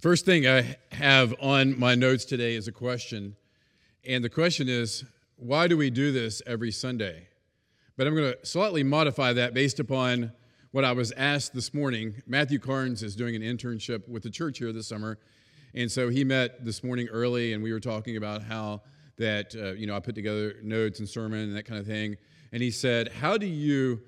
The first thing I have on my notes today is a question. And the question is why do we do this every Sunday? But I'm going to slightly modify that based upon what I was asked this morning. Matthew Carnes is doing an internship with the church here this summer. And so he met this morning early, and we were talking about how that, uh, you know, I put together notes and sermon and that kind of thing. And he said, How do you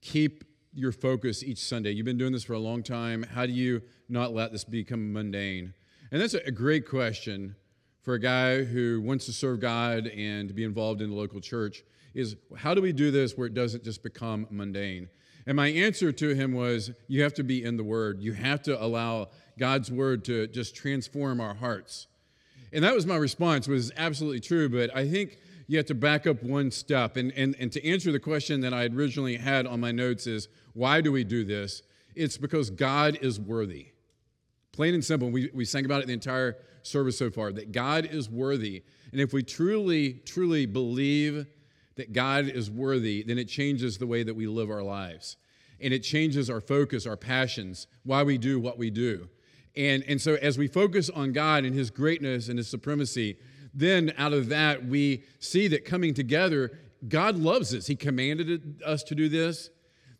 keep your focus each Sunday? You've been doing this for a long time. How do you not let this become mundane? And that's a great question for a guy who wants to serve God and be involved in the local church is how do we do this where it doesn't just become mundane? And my answer to him was you have to be in the Word. You have to allow God's Word to just transform our hearts. And that was my response, was absolutely true, but I think you have to back up one step. And, and, and to answer the question that I originally had on my notes is why do we do this? It's because God is worthy. Plain and simple. We, we sang about it the entire service so far that God is worthy. And if we truly, truly believe that God is worthy, then it changes the way that we live our lives. And it changes our focus, our passions, why we do what we do. And, and so as we focus on God and His greatness and His supremacy, then out of that, we see that coming together, God loves us. He commanded us to do this.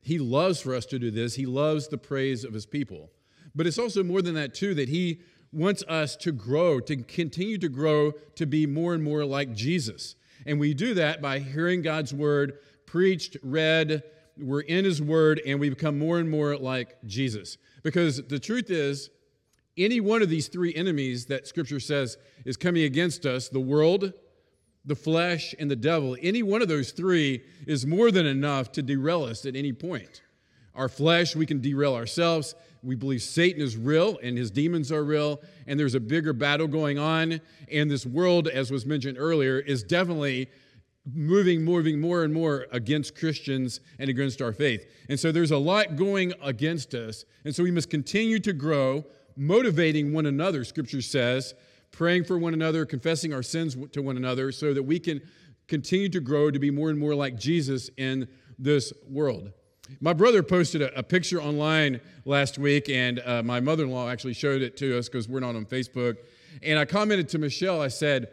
He loves for us to do this. He loves the praise of his people. But it's also more than that, too, that he wants us to grow, to continue to grow, to be more and more like Jesus. And we do that by hearing God's word preached, read, we're in his word, and we become more and more like Jesus. Because the truth is, any one of these three enemies that scripture says is coming against us the world, the flesh, and the devil, any one of those three is more than enough to derail us at any point. Our flesh, we can derail ourselves. We believe Satan is real and his demons are real, and there's a bigger battle going on. And this world, as was mentioned earlier, is definitely moving, moving more and more against Christians and against our faith. And so there's a lot going against us. And so we must continue to grow, motivating one another, scripture says, praying for one another, confessing our sins to one another, so that we can continue to grow to be more and more like Jesus in this world. My brother posted a, a picture online last week, and uh, my mother in law actually showed it to us because we're not on Facebook. And I commented to Michelle, I said,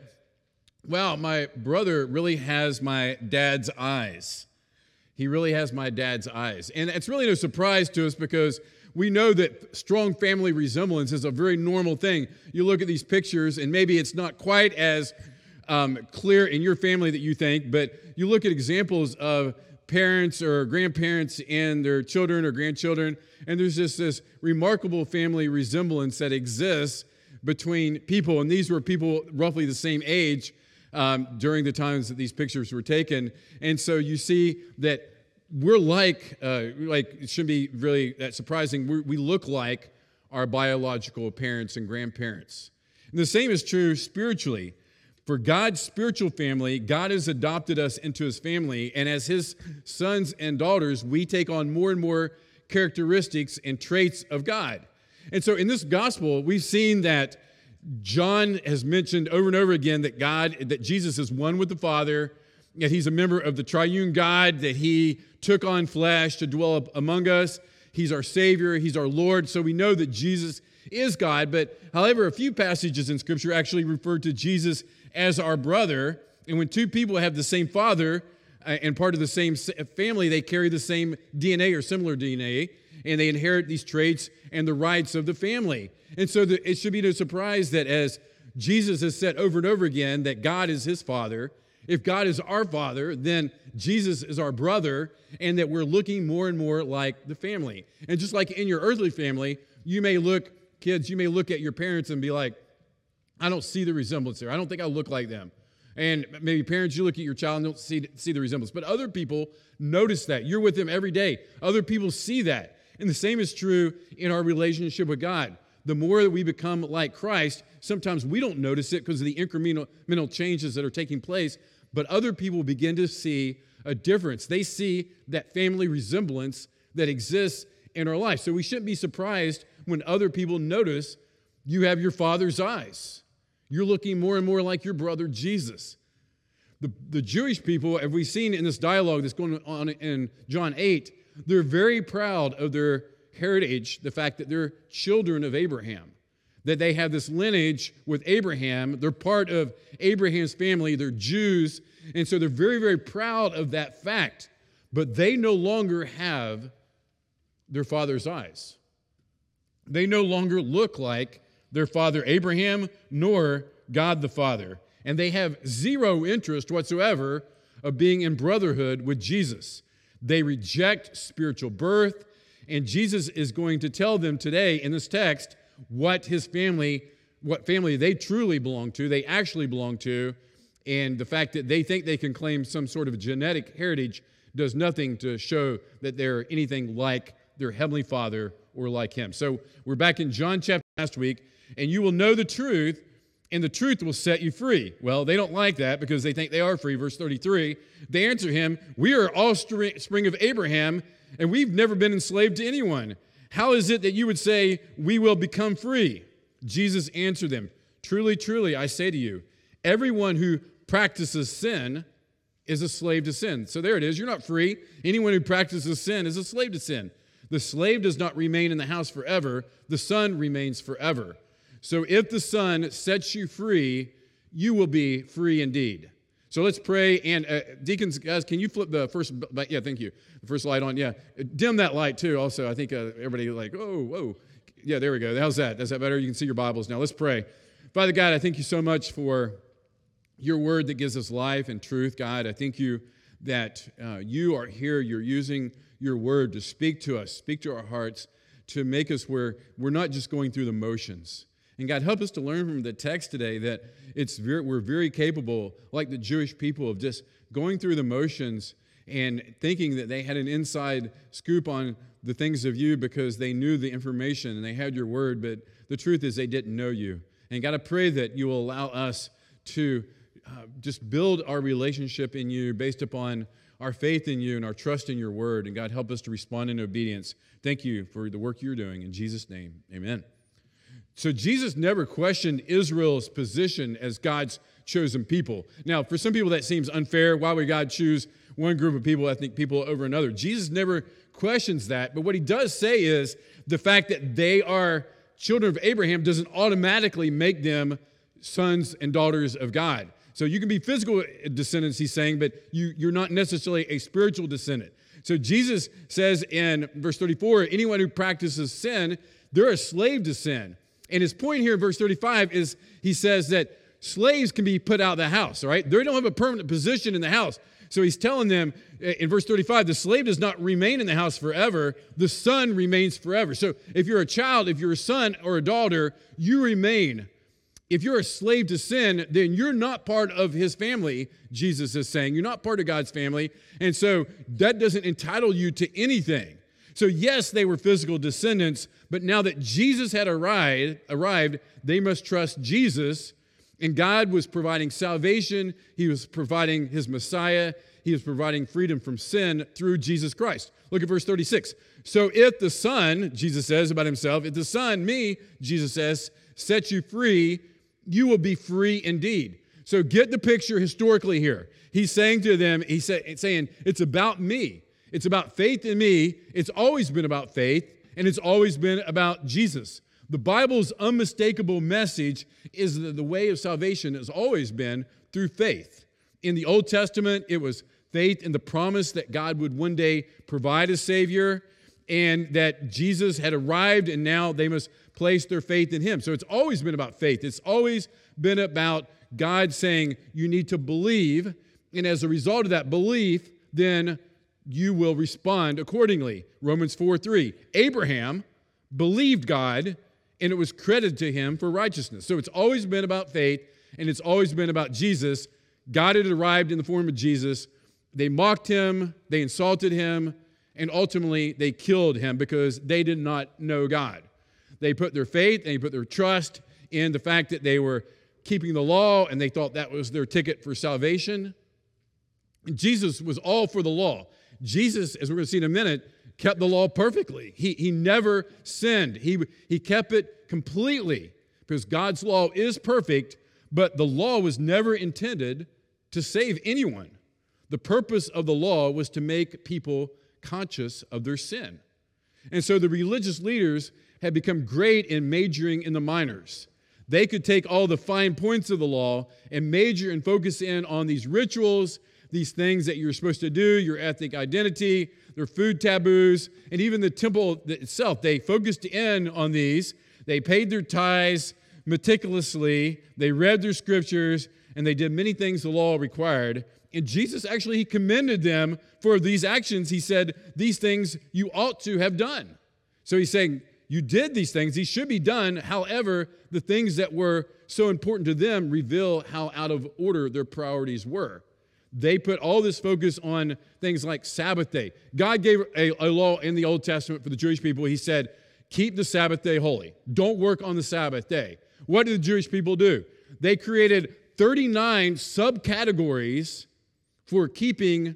Wow, my brother really has my dad's eyes. He really has my dad's eyes. And it's really no surprise to us because we know that strong family resemblance is a very normal thing. You look at these pictures, and maybe it's not quite as um, clear in your family that you think, but you look at examples of parents or grandparents and their children or grandchildren, and there's just this remarkable family resemblance that exists between people. And these were people roughly the same age um, during the times that these pictures were taken. And so you see that we're like, uh, like it shouldn't be really that surprising. We're, we look like our biological parents and grandparents. And the same is true spiritually. For God's spiritual family, God has adopted us into his family, and as his sons and daughters, we take on more and more characteristics and traits of God. And so in this gospel, we've seen that John has mentioned over and over again that God, that Jesus is one with the Father, that he's a member of the triune God, that he took on flesh to dwell among us. He's our Savior, he's our Lord. So we know that Jesus is God. But however, a few passages in Scripture actually refer to Jesus as our brother. And when two people have the same father uh, and part of the same family, they carry the same DNA or similar DNA, and they inherit these traits and the rights of the family. And so the, it should be no surprise that as Jesus has said over and over again that God is his father, if God is our father, then Jesus is our brother, and that we're looking more and more like the family. And just like in your earthly family, you may look, kids, you may look at your parents and be like, I don't see the resemblance there. I don't think I look like them. And maybe parents, you look at your child and don't see, see the resemblance. But other people notice that. You're with them every day. Other people see that. And the same is true in our relationship with God. The more that we become like Christ, sometimes we don't notice it because of the incremental changes that are taking place, but other people begin to see a difference. They see that family resemblance that exists in our life. So we shouldn't be surprised when other people notice you have your father's eyes. You're looking more and more like your brother Jesus. The, the Jewish people, as we've seen in this dialogue that's going on in John 8, they're very proud of their heritage, the fact that they're children of Abraham. That they have this lineage with Abraham. They're part of Abraham's family, they're Jews, and so they're very, very proud of that fact. But they no longer have their father's eyes. They no longer look like their father Abraham nor God the Father. And they have zero interest whatsoever of being in brotherhood with Jesus. They reject spiritual birth, and Jesus is going to tell them today in this text what his family, what family they truly belong to, they actually belong to, and the fact that they think they can claim some sort of genetic heritage does nothing to show that they're anything like their heavenly Father or like him. So we're back in John chapter last week, and you will know the truth, and the truth will set you free. Well, they don't like that because they think they are free. Verse 33, they answer him, We are all spring of Abraham, and we've never been enslaved to anyone. How is it that you would say, We will become free? Jesus answered them, Truly, truly, I say to you, everyone who practices sin is a slave to sin. So there it is. You're not free. Anyone who practices sin is a slave to sin. The slave does not remain in the house forever, the son remains forever. So if the son sets you free, you will be free indeed. So let's pray. And uh, deacons, guys, can you flip the first? Yeah, thank you. The first light on. Yeah, dim that light too. Also, I think uh, everybody like, oh, whoa. Yeah, there we go. How's that? Is that better? You can see your Bibles now. Let's pray. Father God, I thank you so much for your word that gives us life and truth, God. I thank you that uh, you are here. You're using your word to speak to us, speak to our hearts, to make us where we're not just going through the motions and God, help us to learn from the text today that it's very, we're very capable, like the Jewish people, of just going through the motions and thinking that they had an inside scoop on the things of you because they knew the information and they had your word, but the truth is they didn't know you. And God, I pray that you will allow us to uh, just build our relationship in you based upon our faith in you and our trust in your word. And God, help us to respond in obedience. Thank you for the work you're doing. In Jesus' name, amen. So Jesus never questioned Israel's position as God's chosen people. Now, for some people, that seems unfair. Why would God choose one group of people, ethnic people, over another? Jesus never questions that. But what he does say is the fact that they are children of Abraham doesn't automatically make them sons and daughters of God. So you can be physical descendants, he's saying, but you, you're not necessarily a spiritual descendant. So Jesus says in verse 34 anyone who practices sin, they're a slave to sin. And his point here in verse 35 is he says that slaves can be put out of the house, right? They don't have a permanent position in the house. So he's telling them uh, in verse 35 the slave does not remain in the house forever, the son remains forever. So if you're a child, if you're a son or a daughter, you remain. If you're a slave to sin, then you're not part of his family, Jesus is saying. You're not part of God's family. And so that doesn't entitle you to anything. So, yes, they were physical descendants, but now that Jesus had arrived, arrived, they must trust Jesus. And God was providing salvation, He was providing His Messiah, He was providing freedom from sin through Jesus Christ. Look at verse 36. So, if the Son, Jesus says about Himself, if the Son, me, Jesus says, sets you free, you will be free indeed. So, get the picture historically here. He's saying to them, He's saying, It's about me. It's about faith in me. It's always been about faith, and it's always been about Jesus. The Bible's unmistakable message is that the way of salvation has always been through faith. In the Old Testament, it was faith in the promise that God would one day provide a Savior and that Jesus had arrived and now they must place their faith in Him. So it's always been about faith. It's always been about God saying, You need to believe. And as a result of that belief, then you will respond accordingly. Romans 4 3. Abraham believed God and it was credited to him for righteousness. So it's always been about faith and it's always been about Jesus. God had arrived in the form of Jesus. They mocked him, they insulted him, and ultimately they killed him because they did not know God. They put their faith and they put their trust in the fact that they were keeping the law and they thought that was their ticket for salvation. Jesus was all for the law. Jesus, as we're going to see in a minute, kept the law perfectly. He, he never sinned, he, he kept it completely because God's law is perfect, but the law was never intended to save anyone. The purpose of the law was to make people conscious of their sin. And so the religious leaders had become great in majoring in the minors. They could take all the fine points of the law and major and focus in on these rituals, these things that you're supposed to do, your ethnic identity, their food taboos, and even the temple itself. They focused in on these. They paid their tithes meticulously, they read their scriptures, and they did many things the law required. And Jesus actually he commended them for these actions. He said, These things you ought to have done. So he's saying, You did these things, these should be done. However, the things that were so important to them reveal how out of order their priorities were. They put all this focus on things like Sabbath day. God gave a, a law in the Old Testament for the Jewish people. He said, Keep the Sabbath day holy. Don't work on the Sabbath day. What did the Jewish people do? They created 39 subcategories for keeping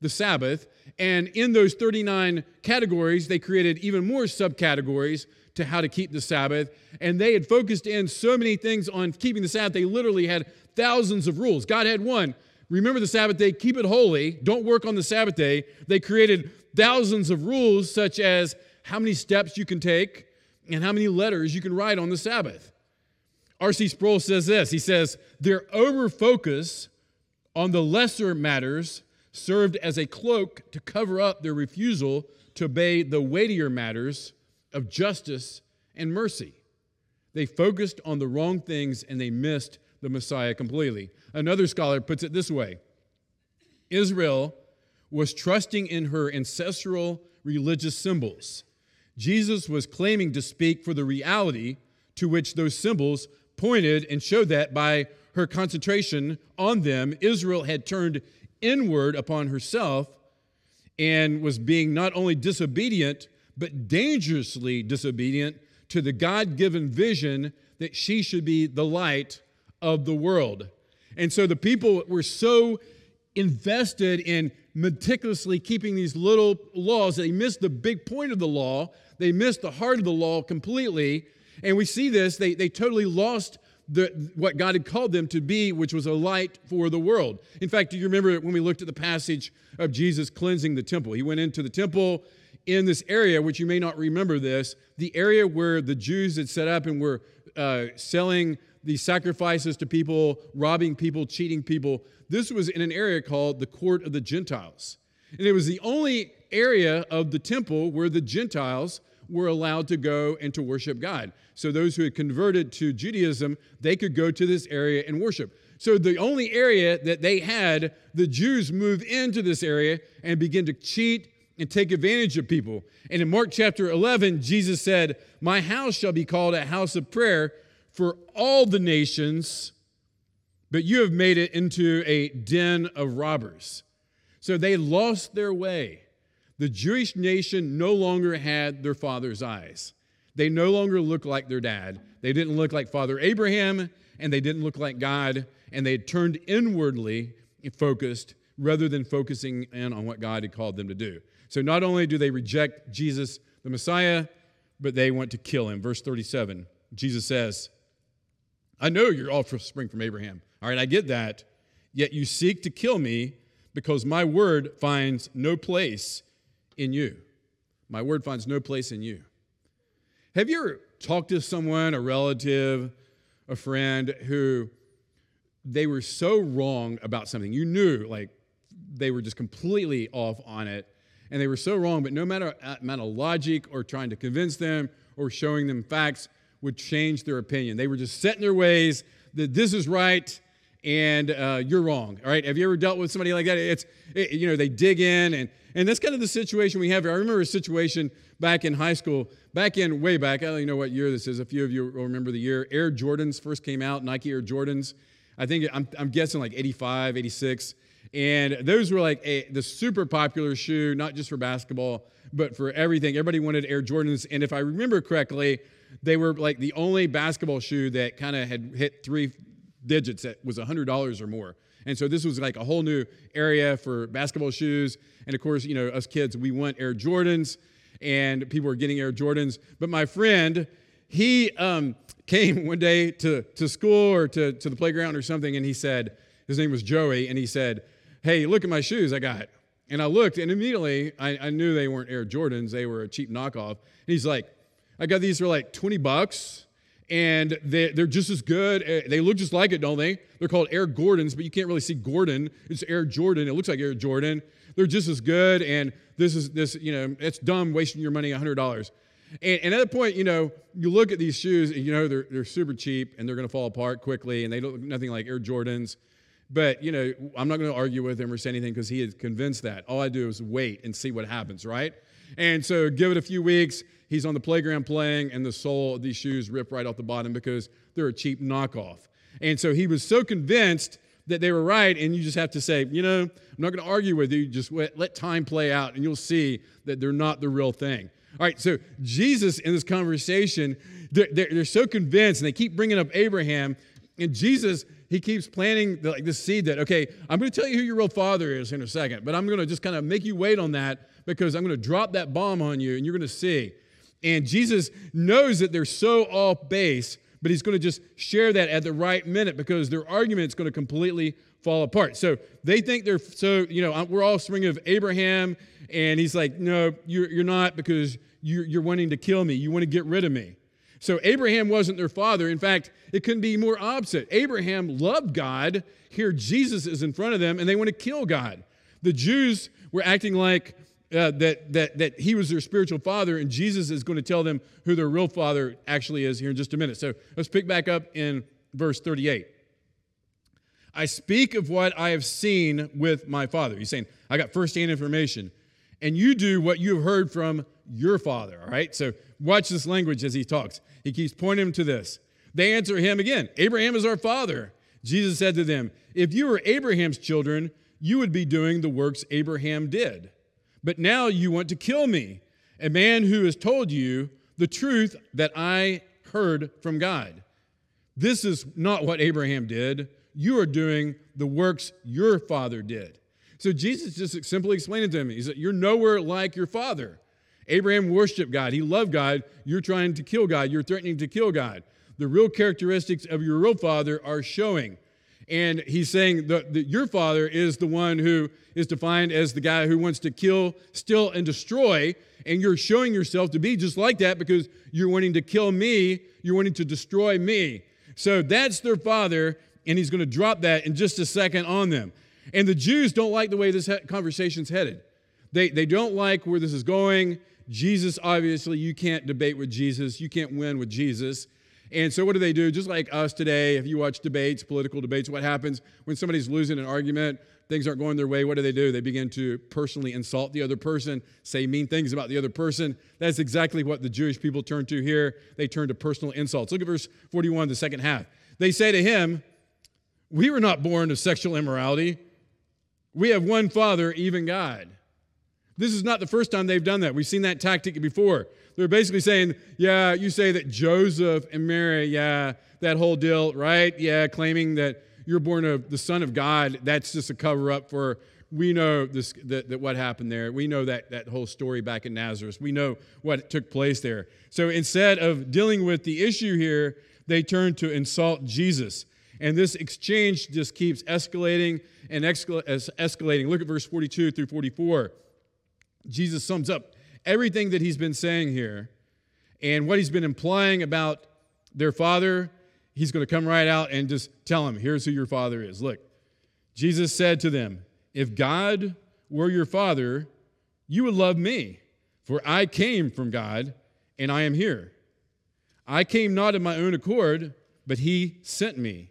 the Sabbath. And in those 39 categories, they created even more subcategories to how to keep the Sabbath. And they had focused in so many things on keeping the Sabbath, they literally had thousands of rules. God had one remember the Sabbath day, keep it holy, don't work on the Sabbath day. They created thousands of rules, such as how many steps you can take and how many letters you can write on the Sabbath. R.C. Sproul says this he says, Their over focus on the lesser matters served as a cloak to cover up their refusal to obey the weightier matters of justice and mercy. They focused on the wrong things and they missed the Messiah completely. Another scholar puts it this way Israel was trusting in her ancestral religious symbols. Jesus was claiming to speak for the reality to which those symbols pointed and showed that by her concentration on them, Israel had turned inward upon herself and was being not only disobedient, but dangerously disobedient to the God given vision that she should be the light of the world. And so the people were so invested in meticulously keeping these little laws that they missed the big point of the law. They missed the heart of the law completely. And we see this, they, they totally lost the, what God had called them to be, which was a light for the world. In fact, do you remember when we looked at the passage of Jesus cleansing the temple? He went into the temple in this area, which you may not remember this, the area where the Jews had set up and were uh, selling these sacrifices to people, robbing people, cheating people. This was in an area called the court of the Gentiles. And it was the only area of the temple where the Gentiles were allowed to go and to worship God. So those who had converted to Judaism, they could go to this area and worship. So the only area that they had, the Jews move into this area and begin to cheat and take advantage of people. And in Mark chapter 11, Jesus said, My house shall be called a house of prayer for all the nations, but you have made it into a den of robbers. So they lost their way. The Jewish nation no longer had their father's eyes. They no longer looked like their dad. They didn't look like Father Abraham, and they didn't look like God, and they turned inwardly focused rather than focusing in on what God had called them to do. So not only do they reject Jesus, the Messiah, but they want to kill him. Verse 37, Jesus says, I know you're from spring from Abraham. All right, I get that. Yet you seek to kill me because my word finds no place in you. My word finds no place in you. Have you ever talked to someone, a relative, a friend, who they were so wrong about something? You knew, like, they were just completely off on it, and they were so wrong, but no matter amount of logic or trying to convince them or showing them facts, would change their opinion. They were just set in their ways that this is right and uh, you're wrong. All right. Have you ever dealt with somebody like that? It's, it, you know, they dig in and, and that's kind of the situation we have here. I remember a situation back in high school, back in way back. I don't even know what year this is. A few of you will remember the year. Air Jordans first came out, Nike Air Jordans. I think I'm, I'm guessing like 85, 86. And those were like a, the super popular shoe, not just for basketball, but for everything. Everybody wanted Air Jordans. And if I remember correctly, they were like the only basketball shoe that kind of had hit three digits that was $100 or more. And so this was like a whole new area for basketball shoes. And of course, you know, us kids, we want Air Jordans, and people were getting Air Jordans. But my friend, he um, came one day to, to school or to, to the playground or something, and he said, his name was Joey, and he said, Hey, look at my shoes I got. And I looked, and immediately I, I knew they weren't Air Jordans, they were a cheap knockoff. And he's like, I got these for like 20 bucks, and they, they're just as good. Eh, they look just like it, don't they? They're called Air Gordons, but you can't really see Gordon. It's Air Jordan. It looks like Air Jordan. They're just as good, and this is this, you know, it's dumb wasting your money $100. And, and, at that point, you know, you look at these shoes, and you know they're, they're super cheap and they're going to fall apart quickly, and they don't look nothing like Air Jordans. But, you know, I'm not going to argue with him or say anything because he is convinced that. All I do is wait and see what happens, right? And so give it a few weeks. He's on the playground playing, and the sole of these shoes rip right off the bottom because they're a cheap knockoff. And so he was so convinced that they were right, and you just have to say, you know, I'm not going to argue with you. Just let, time play out, and you'll see that they're not the real thing. All right, so Jesus in this conversation, they're, they're, they're so convinced, and they keep bringing up Abraham, and Jesus he keeps planting the, like this seed that okay i'm going to tell you who your real father is in a second but i'm going to just kind of make you wait on that because i'm going to drop that bomb on you and you're going to see. And jesus knows that they're so off base but he's going to just share that at the right minute because their argument is going to completely fall apart. So they think they're so you know we're all spring of abraham and he's like no you're, you're not because you're, you're wanting to kill me. You want to get rid of me so Abraham wasn't their father. In fact, it couldn't be more opposite. Abraham loved God. Here, Jesus is in front of them, and they want to kill God. The Jews were acting like uh, that, that, that he was their spiritual father, and Jesus is going to tell them who their real father actually is here in just a minute. So let's pick back up in verse 38. I speak of what I have seen with my father. He's saying, I got firsthand information. And you do what you have heard from your father. All right? So watch this language as he talks. He keeps pointing them to this. They answer him again Abraham is our father. Jesus said to them, If you were Abraham's children, you would be doing the works Abraham did. But now you want to kill me, a man who has told you the truth that I heard from God. This is not what Abraham did. You are doing the works your father did. So Jesus just simply explained it to him, He said, You're nowhere like your father. Abraham worshiped God. He loved God. You're trying to kill God. You're threatening to kill God. The real characteristics of your real father are showing. And he's saying that, that your father is the one who is defined as the guy who wants to kill, steal, and destroy. And you're showing yourself to be just like that because you're wanting to kill me, you're wanting to destroy me. So that's their father, and he's going to drop that in just a second on them. And the Jews don't like the way this conversation's headed. They, they don't like where this is going. Jesus, obviously, you can't debate with Jesus. You can't win with Jesus. And so, what do they do? Just like us today, if you watch debates, political debates, what happens when somebody's losing an argument, things aren't going their way, what do they do? They begin to personally insult the other person, say mean things about the other person. That's exactly what the Jewish people turn to here. They turn to personal insults. Look at verse 41, the second half. They say to him, We were not born of sexual immorality. We have one Father, even God. This is not the first time they've done that. We've seen that tactic before. They're basically saying, yeah, you say that Joseph and Mary, yeah, that whole deal, right? Yeah, claiming that you're born of the Son of God, that's just a cover up for we know this, that, that, what happened there. We know that, that whole story back in Nazareth. We know what took place there. So instead of dealing with the issue here, they turn to insult Jesus. And this exchange just keeps escalating and escalating. Look at verse 42 through 44. Jesus sums up everything that he's been saying here and what he's been implying about their father. He's going to come right out and just tell them, here's who your father is. Look, Jesus said to them, If God were your father, you would love me, for I came from God and I am here. I came not of my own accord, but he sent me.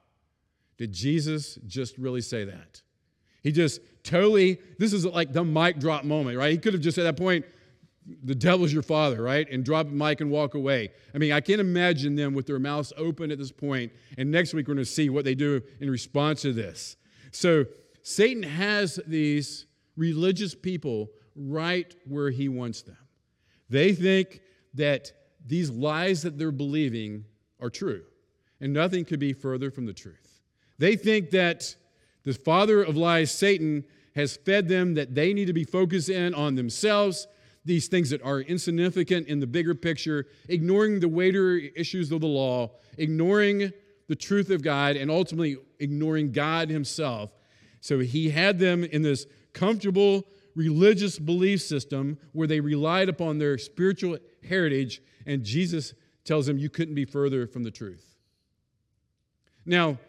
Did Jesus just really say that? He just totally, this is like the mic drop moment, right? He could have just at that point, the devil's your father, right? And drop the mic and walk away. I mean, I can't imagine them with their mouths open at this point. And next week, we're going to see what they do in response to this. So, Satan has these religious people right where he wants them. They think that these lies that they're believing are true, and nothing could be further from the truth. They think that the father of lies, Satan, has fed them that they need to be focused in on themselves, these things that are insignificant in the bigger picture, ignoring the weightier issues of the law, ignoring the truth of God, and ultimately ignoring God Himself. So he had them in this comfortable religious belief system where they relied upon their spiritual heritage, and Jesus tells them you couldn't be further from the truth. Now,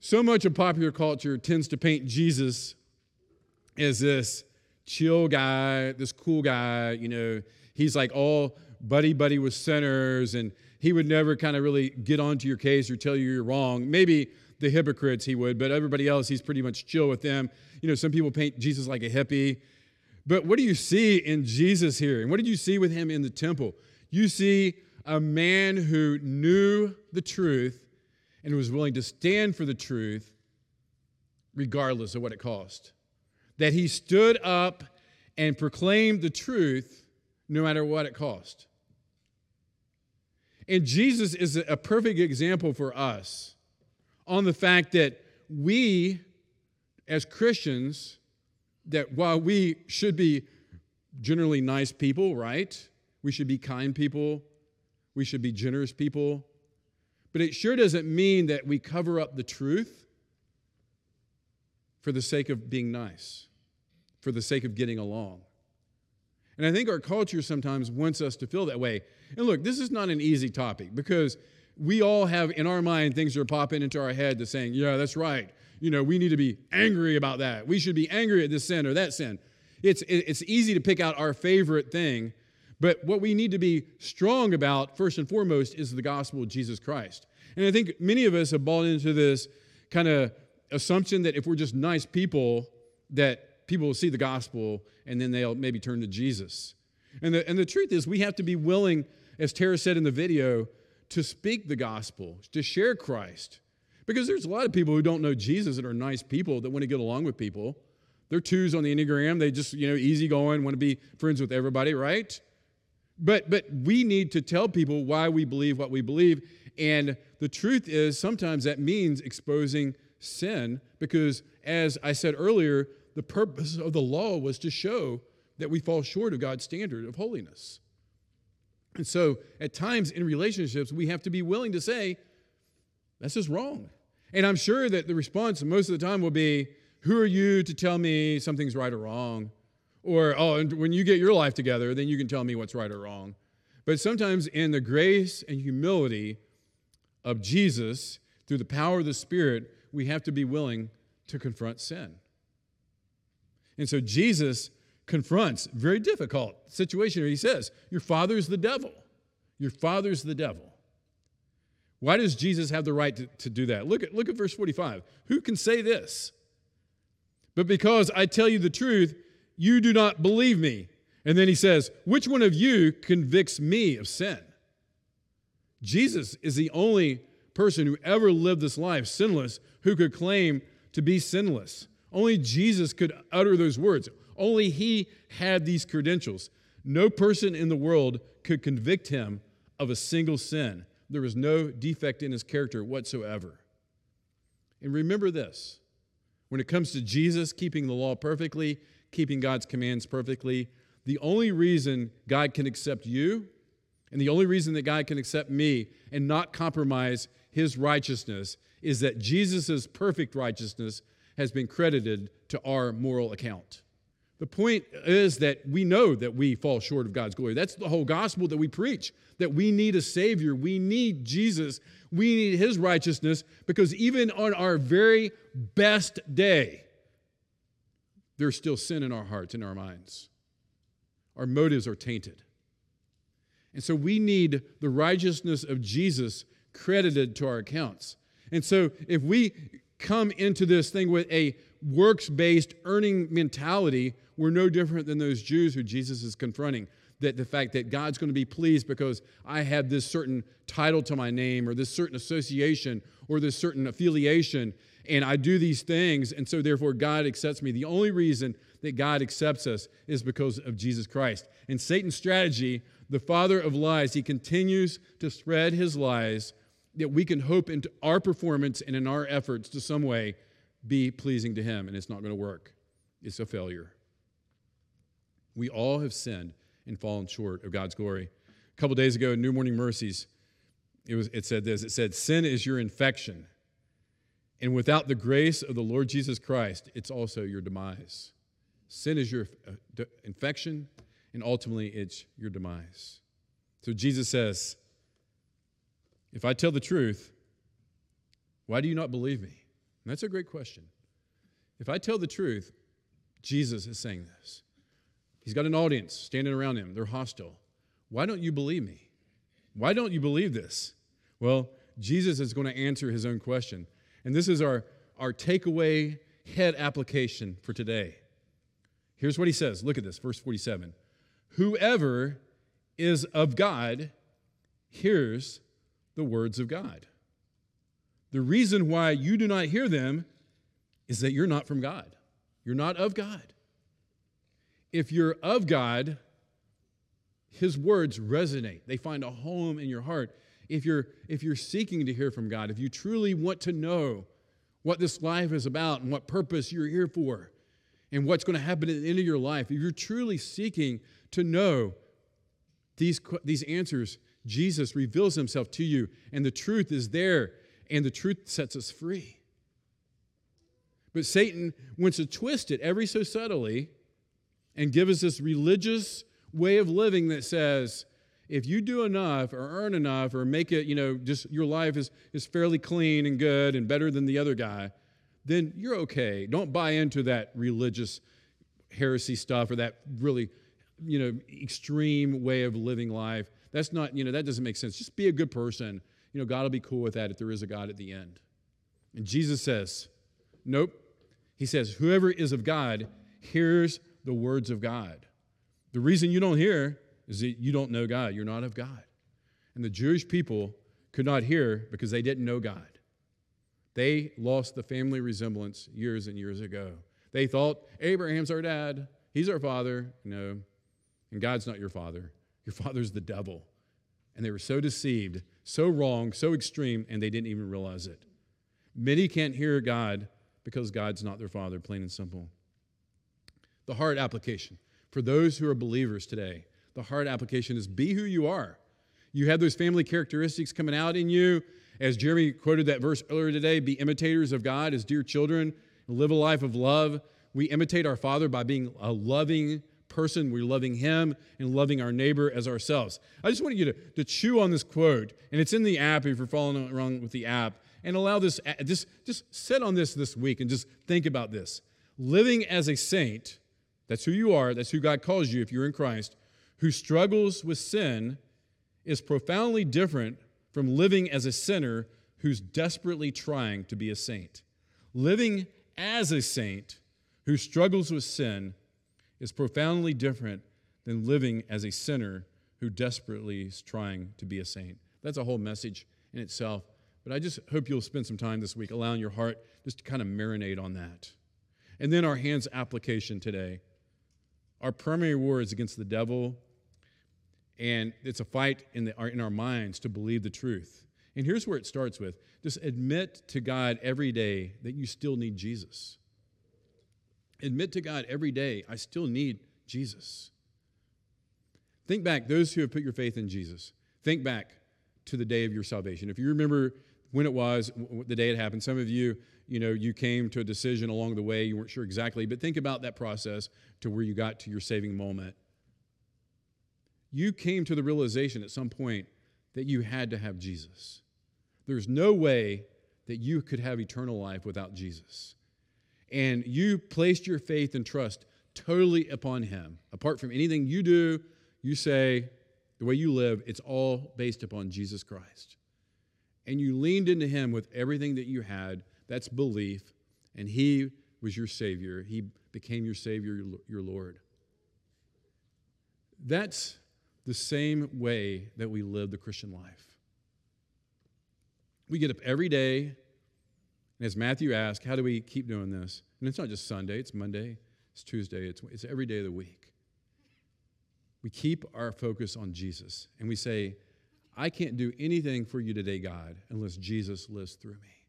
so much of popular culture tends to paint Jesus as this chill guy, this cool guy, you know, he's like all buddy buddy with sinners and he would never kind of really get onto your case or tell you you're wrong. Maybe the hypocrites he would, but everybody else he's pretty much chill with them. You know, some people paint Jesus like a hippie. But what do you see in Jesus here? And what did you see with him in the temple? You see a man who knew the truth and was willing to stand for the truth regardless of what it cost. That he stood up and proclaimed the truth no matter what it cost. And Jesus is a perfect example for us on the fact that we, as Christians, that while we should be generally nice people, right? We should be kind people. We should be generous people. But it sure doesn't mean that we cover up the truth for the sake of being nice, for the sake of getting along. And I think our culture sometimes wants us to feel that way. And look, this is not an easy topic because we all have in our mind things that are popping into our head to saying, yeah, that's right. You know, we need to be angry about that. We should be angry at this sin or that sin. It's, it's easy to pick out our favorite thing, but what we need to be strong about, first and foremost, is the gospel of Jesus Christ. And I think many of us have bought into this kind of assumption that if we're just nice people, that people will see the gospel and then they'll maybe turn to Jesus. And the, and the truth is, we have to be willing, as Tara said in the video, to speak the gospel, to share Christ. Because there's a lot of people who don't know Jesus that are nice people that want to get along with people. They're twos on the Enneagram. They just, you know, easygoing, want to be friends with everybody, right? But but we need to tell people why we believe what we believe. And the truth is sometimes that means exposing sin because as I said earlier, the purpose of the law was to show that we fall short of God's standard of holiness. And so at times in relationships, we have to be willing to say, that's just wrong. And I'm sure that the response most of the time will be, Who are you to tell me something's right or wrong? Or, Oh, and when you get your life together, then you can tell me what's right or wrong. But sometimes in the grace and humility of Jesus, through the power of the Spirit, we have to be willing to confront sin. And so Jesus confronts very difficult situation. He says, Your father's the devil. Your father's the devil. Why does Jesus have the right to, to do that? Look at, look at verse 45. Who can say this? But because I tell you the truth, you do not believe me. And then he says, Which one of you convicts me of sin? Jesus is the only person who ever lived this life sinless who could claim to be sinless. Only Jesus could utter those words. Only he had these credentials. No person in the world could convict him of a single sin. There was no defect in his character whatsoever. And remember this when it comes to Jesus keeping the law perfectly, keeping God's commands perfectly, the only reason God can accept you and the only reason that God can accept me and not compromise his righteousness is that Jesus' perfect righteousness has been credited to our moral account. The point is that we know that we fall short of God's glory. That's the whole gospel that we preach that we need a Savior. We need Jesus. We need His righteousness because even on our very best day, there's still sin in our hearts, in our minds. Our motives are tainted. And so we need the righteousness of Jesus credited to our accounts. And so if we come into this thing with a works based earning mentality, we're no different than those Jews who Jesus is confronting. That the fact that God's going to be pleased because I have this certain title to my name or this certain association or this certain affiliation and I do these things, and so therefore God accepts me. The only reason that God accepts us is because of Jesus Christ. And Satan's strategy, the father of lies, he continues to spread his lies that we can hope into our performance and in our efforts to some way be pleasing to him, and it's not going to work. It's a failure. We all have sinned and fallen short of God's glory. A couple days ago, New Morning Mercies, it, was, it said this it said, Sin is your infection. And without the grace of the Lord Jesus Christ, it's also your demise. Sin is your uh, infection, and ultimately it's your demise. So Jesus says, If I tell the truth, why do you not believe me? And that's a great question. If I tell the truth, Jesus is saying this. He's got an audience standing around him, they're hostile. Why don't you believe me? Why don't you believe this? Well, Jesus is going to answer his own question. And this is our, our takeaway head application for today. Here's what he says. Look at this, verse 47. Whoever is of God hears the words of God. The reason why you do not hear them is that you're not from God. You're not of God. If you're of God, his words resonate. They find a home in your heart. If you're if you're seeking to hear from God, if you truly want to know what this life is about and what purpose you're here for and what's going to happen at the end of your life, if you're truly seeking to know these, these answers, Jesus reveals himself to you, and the truth is there, and the truth sets us free. But Satan wants to twist it every so subtly and give us this religious way of living that says, if you do enough or earn enough or make it, you know, just your life is, is fairly clean and good and better than the other guy, then you're okay. Don't buy into that religious heresy stuff or that really, you know, extreme way of living life. That's not, you know, that doesn't make sense. Just be a good person. You know, God will be cool with that if there is a God at the end. And Jesus says, nope. He says, whoever is of God hears the words of God. The reason you don't hear is that you don't know God. You're not of God. And the Jewish people could not hear because they didn't know God. They lost the family resemblance years and years ago. They thought Abraham's our dad, he's our father. No, and God's not your father. Your father's the devil. And they were so deceived, so wrong, so extreme, and they didn't even realize it. Many can't hear God because God's not their father, plain and simple. The heart application for those who are believers today the hard application is be who you are. You have those family characteristics coming out in you. As Jeremy quoted that verse earlier today, be imitators of God as dear children, live a life of love. We imitate our Father by being a loving person. We're loving Him and loving our neighbor as ourselves. I just want you to, to chew on this quote, and it's in the app if you're following along with the app, and allow this, just, just sit on this this week and just think about this. Living as a saint, that's who you are, that's who God calls you if you're in Christ who struggles with sin is profoundly different from living as a sinner who's desperately trying to be a saint. Living as a saint who struggles with sin is profoundly different than living as a sinner who desperately is trying to be a saint. That's a whole message in itself. But I just hope you'll spend some time this week allowing your heart just to kind of marinate on that. And then our hands application today. Our primary war is against the devil and it's a fight in, the, in our minds to believe the truth. And here's where it starts with just admit to God every day that you still need Jesus. Admit to God every day, I still need Jesus. Think back, those who have put your faith in Jesus, think back to the day of your salvation. If you remember when it was, the day it happened, some of you, you know, you came to a decision along the way, you weren't sure exactly, but think about that process to where you got to your saving moment you came to the realization at some point that you had to have Jesus. There's no way that you could have eternal life without Jesus. And you placed your faith and trust totally upon Him. Apart from anything you do, you say, the way you live, it's all based upon Jesus Christ. And you leaned into Him with everything that you had. That's belief. And He was your Savior. He became your Savior, your Lord. That's the same way that we live the Christian life. We get up every day, and as Matthew asked, how do we keep doing this? And it's not just Sunday, it's Monday, it's Tuesday, it's, it's every day of the week. We keep our focus on Jesus and we say, I can't do anything for you today, God, unless Jesus lives through me.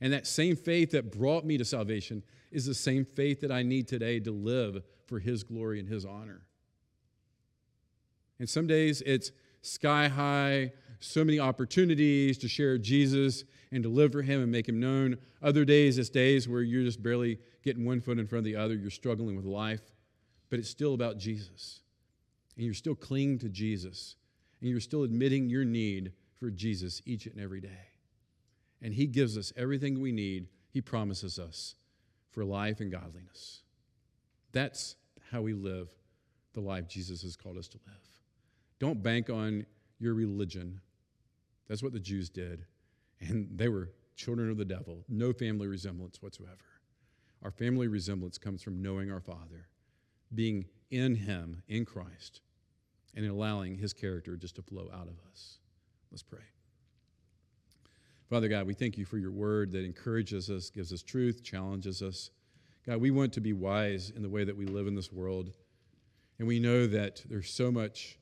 And that same faith that brought me to salvation is the same faith that I need today to live for His glory and His honor. And some days it's sky high, so many opportunities to share Jesus and to live for Him and make Him known. Other days, it's days where you're just barely getting one foot in front of the other. You're struggling with life, but it's still about Jesus. And you're still clinging to Jesus. And you're still admitting your need for Jesus each and every day. And He gives us everything we need, He promises us for life and godliness. That's how we live the life Jesus has called us to live. Don't bank on your religion. That's what the Jews did. And they were children of the devil, no family resemblance whatsoever. Our family resemblance comes from knowing our Father, being in Him, in Christ, and in allowing His character just to flow out of us. Let's pray. Father God, we thank you for your word that encourages us, gives us truth, challenges us. God, we want to be wise in the way that we live in this world. And we know that there's so much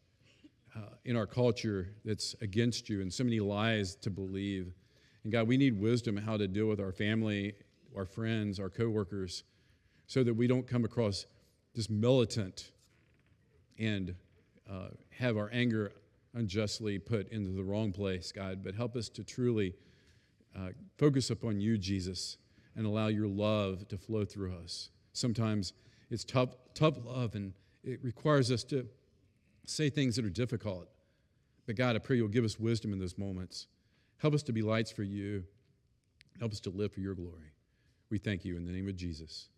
uh, in our culture that's against you and so many lies to believe. And God, we need wisdom how to deal with our family, our friends, our coworkers, so that we don't come across just militant and uh, have our anger unjustly put into the wrong place, God. But help us to truly uh, focus upon you, Jesus, and allow your love to flow through us. Sometimes it's tough, tough love, and it requires us to say things that are difficult. But God, I pray you'll give us wisdom in those moments. Help us to be lights for you. Help us to live for your glory. We thank you in the name of Jesus.